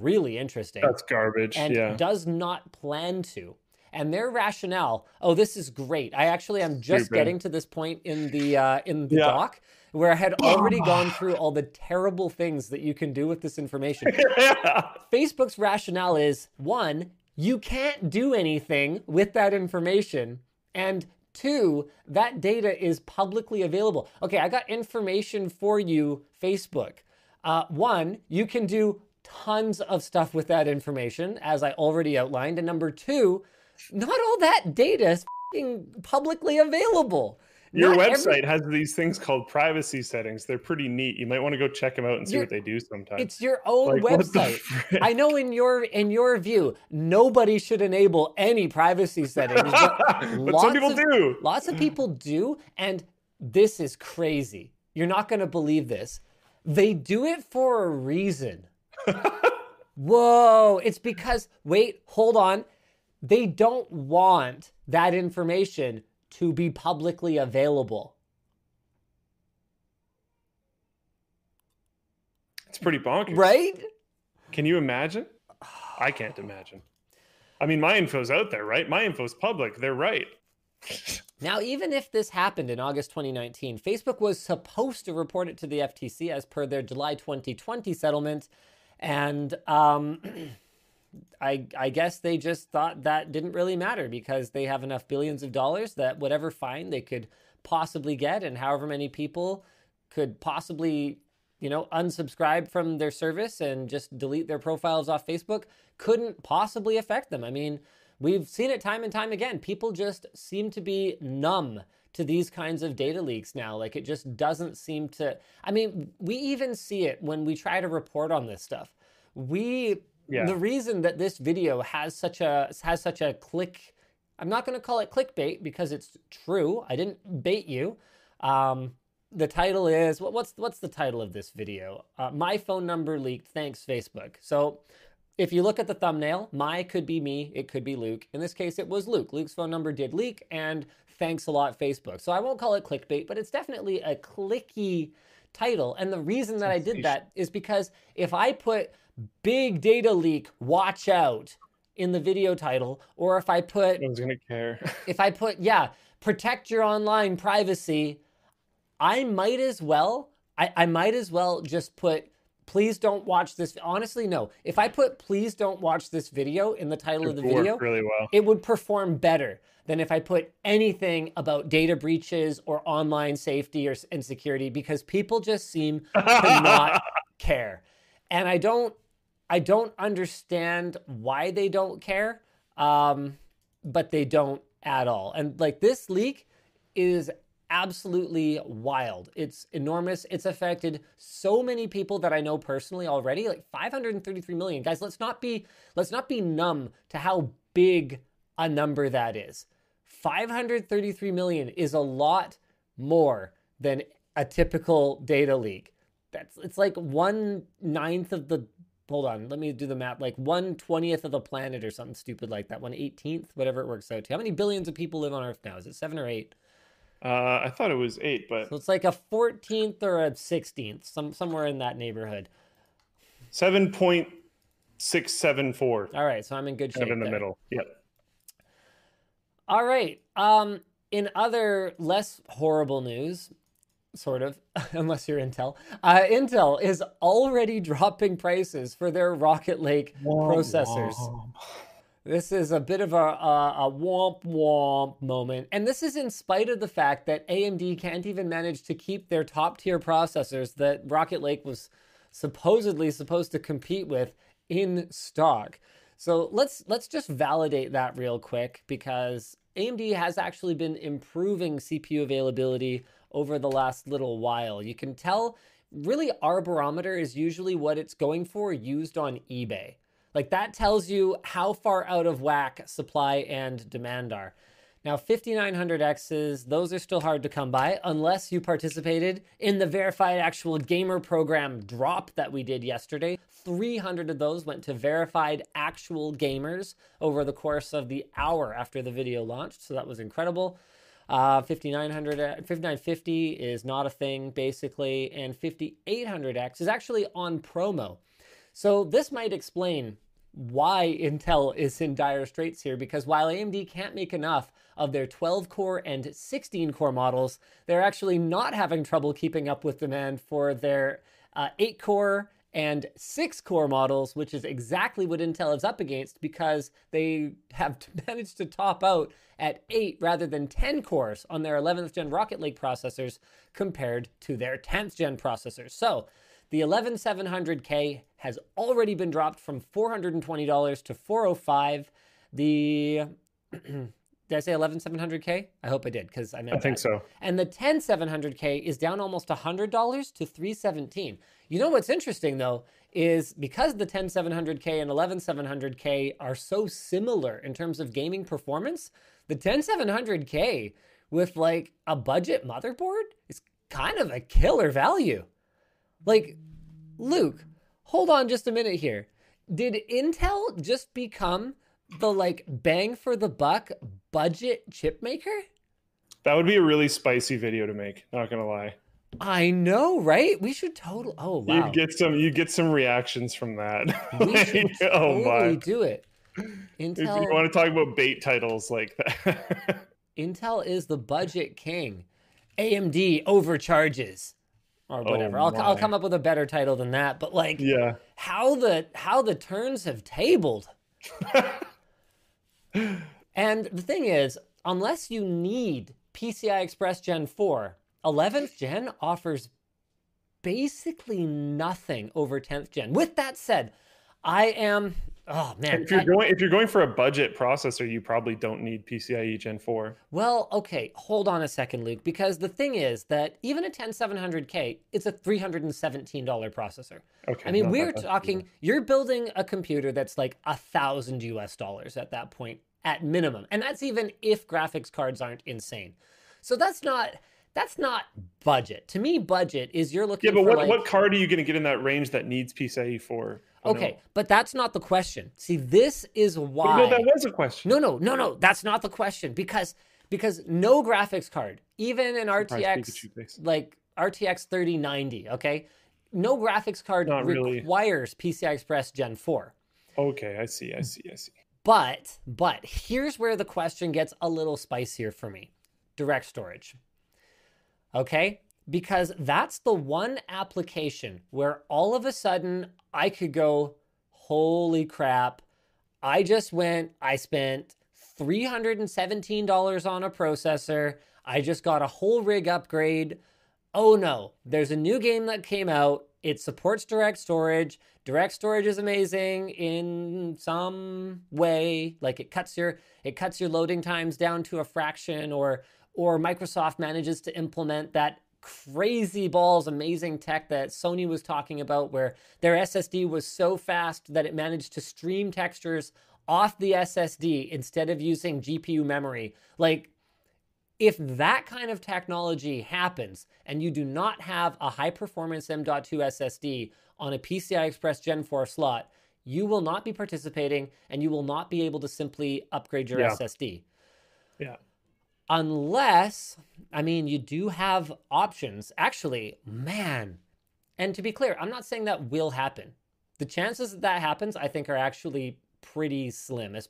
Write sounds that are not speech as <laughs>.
really interesting. That's garbage. and yeah. does not plan to. And their rationale, oh, this is great. I actually am just Stupid. getting to this point in the uh, in the Yeah. doc where I had <sighs> already gone through all the terrible things that you can do with this information. <laughs> yeah. Facebook's rationale is one, you can't do anything with that information. And two, that data is publicly available. Okay, I got information for you, Facebook. Uh, one, you can do tons of stuff with that information, as I already outlined. And number two, not all that data is fing publicly available. Your Not every- website has these things called privacy settings. They're pretty neat. You might want to go check them out and see You're- what they do sometimes. It's your own Like, website. I know in your in your view, nobody should enable any privacy settings, but, <laughs> but lots some people of, do. Lots of people do, and this is crazy. You're not going to believe this. They do it for a reason. <laughs> Whoa! It's because wait, hold on. They don't want that information to be publicly available. It's pretty bonkers. Right? Can you imagine? I can't imagine. I mean, my info's out there, right? My info's public. They're right. <laughs> Now, even if this happened in August 2019, Facebook was supposed to report it to the FTC as per their July 2020 settlement. And um, <clears throat> I, I guess they just thought that didn't really matter because they have enough billions of dollars that whatever fine they could possibly get and however many people could possibly you know, unsubscribe from their service and just delete their profiles off Facebook couldn't possibly affect them. I mean, we've seen it time and time again. People just seem to be numb to these kinds of data leaks now. Like it just doesn't seem to. I mean, we even see it when we try to report on this stuff. We Yeah. the reason that this video has such a has such a click I'm not going to call it clickbait because it's true. I didn't bait you. Um, the title is what, what's what's the title of this video? Uh, my phone number leaked. Thanks Facebook. So if you look at the thumbnail, my could be me, it could be Luke. In this case, it was Luke. Luke's phone number did leak, and thanks a lot, Facebook. So I won't call it clickbait, but it's definitely a clicky title. And the reason that I did that is because if I put big data leak, watch out in the video title, or if I put No one's gonna care. if I put, yeah, protect your online privacy, I might as well, I, I might as well just put, please don't watch this. Honestly, no. If I put, please don't watch this video in the title of the video, really well. it would perform better than if I put anything about data breaches or online safety or and security because people just seem to not <laughs> care. And I don't I don't understand why they don't care. Um, but they don't at all. And like this leak is absolutely wild. It's enormous. It's affected so many people that I know personally already, like 533 million. Guys, let's not be let's not be numb to how big a number that is. 533 million is a lot more than a typical data leak. That's it's like one ninth of the hold on, let me do the math, like one twentieth of the planet or something stupid like that. One eighteenth, whatever it works out to. How many billions of people live on Earth now? Is it seven or eight? Uh, I thought it was eight, but So it's like a fourteenth or a sixteenth, some somewhere in that neighborhood. seven point six seven four, All right, so I'm in good shape. kind of in the there. middle. Yep. All right. Um, in other less horrible news, sort of, <laughs> unless you're Intel, uh, Intel is already dropping prices for their Rocket Lake processors. This is a bit of a, a, a womp womp moment. And this is in spite of the fact that AMD can't even manage to keep their top tier processors that Rocket Lake was supposedly supposed to compete with in stock. So let's let's just validate that real quick because AMD has actually been improving CPU availability over the last little while. You can tell really our barometer is usually what it's going for used on eBay. Like that tells you how far out of whack supply and demand are. Now, 5900Xs, those are still hard to come by unless you participated in the verified actual gamer program drop that we did yesterday. 300 of those went to verified actual gamers over the course of the hour after the video launched. So that was incredible. Uh, 5900, 5950 is not a thing basically, and 5800X is actually on promo. So this might explain why Intel is in dire straits here because while AMD can't make enough of their 12 core and 16 core models, they're actually not having trouble keeping up with demand for their uh, 8 core and 6 core models, which is exactly what Intel is up against because they have <laughs> managed to top out at 8 rather than 10 cores on their 11th gen Rocket Lake processors compared to their 10th gen processors. So, the 11700K has already been dropped from $420 to 405. The <clears throat> did I say 11700K? I hope I did because I meant I think so. And the 10700K is down almost $100 to 317. You know what's interesting though is because the 10700K and 11700K are so similar in terms of gaming performance, the 10700K with like a budget motherboard is kind of a killer value. Like, Luke, hold on just a minute here. Did Intel just become the like bang for the buck budget chip maker? That would be a really spicy video to make. Not gonna lie. I know, right? We should total. Oh wow, You'd get some. You get some reactions from that. we <laughs> should oh totally my! do it. If Intel, you want to talk about bait titles like that, <laughs> Intel is the budget king. AMD overcharges, or Oh whatever. I'll, I'll come up with a better title than that. But like, yeah. how the how the turns have tabled. <laughs> and the thing is, unless you need PCI Express Gen 4, 11th Gen offers basically nothing over 10th Gen. With that said, I am oh man. If you're I- going, if you're going for a budget processor, you probably don't need PCIe Gen 4. well, okay, hold on a second, Luke, because the thing is that even a 10700K, it's a $317 processor. Okay. I mean, we're talking, you're building a computer that's like a thousand US dollars at that point, at minimum. And that's even if graphics cards aren't insane. So that's not, that's not budget. To me, budget is you're looking Yeah, but what, like, what card are you going to get in that range that needs PCIe 4? Okay, know. but that's not the question. See, this is why. No, that was a question. No, no, no, no. That's not the question because because no graphics card, even an RTX like RTX 3090, okay, no graphics card Not really. requires PCI Express Gen 4. Okay, I see. I see. I see. But but here's where the question gets a little spicier for me. Direct storage. Okay? Because that's the one application where all of a sudden I could go, holy crap. I just went, I spent $317 on a processor. I just got a whole rig upgrade. Oh no, there's a new game that came out. It supports direct storage. Direct storage is amazing in some way. Like it cuts your it cuts your loading times down to a fraction or or Microsoft manages to implement that crazy balls amazing tech that Sony was talking about where their SSD was so fast that it managed to stream textures off the SSD instead of using GPU memory. Like if that kind of technology happens and you do not have a high performance M.2 SSD on a PCI Express Gen 4 slot, you will not be participating and you will not be able to simply upgrade your Yeah. SSD. Yeah. Unless, I mean, you do have options. Actually, man, and to be clear, I'm not saying that will happen. The chances that that happens, I think, are actually pretty slim, especially.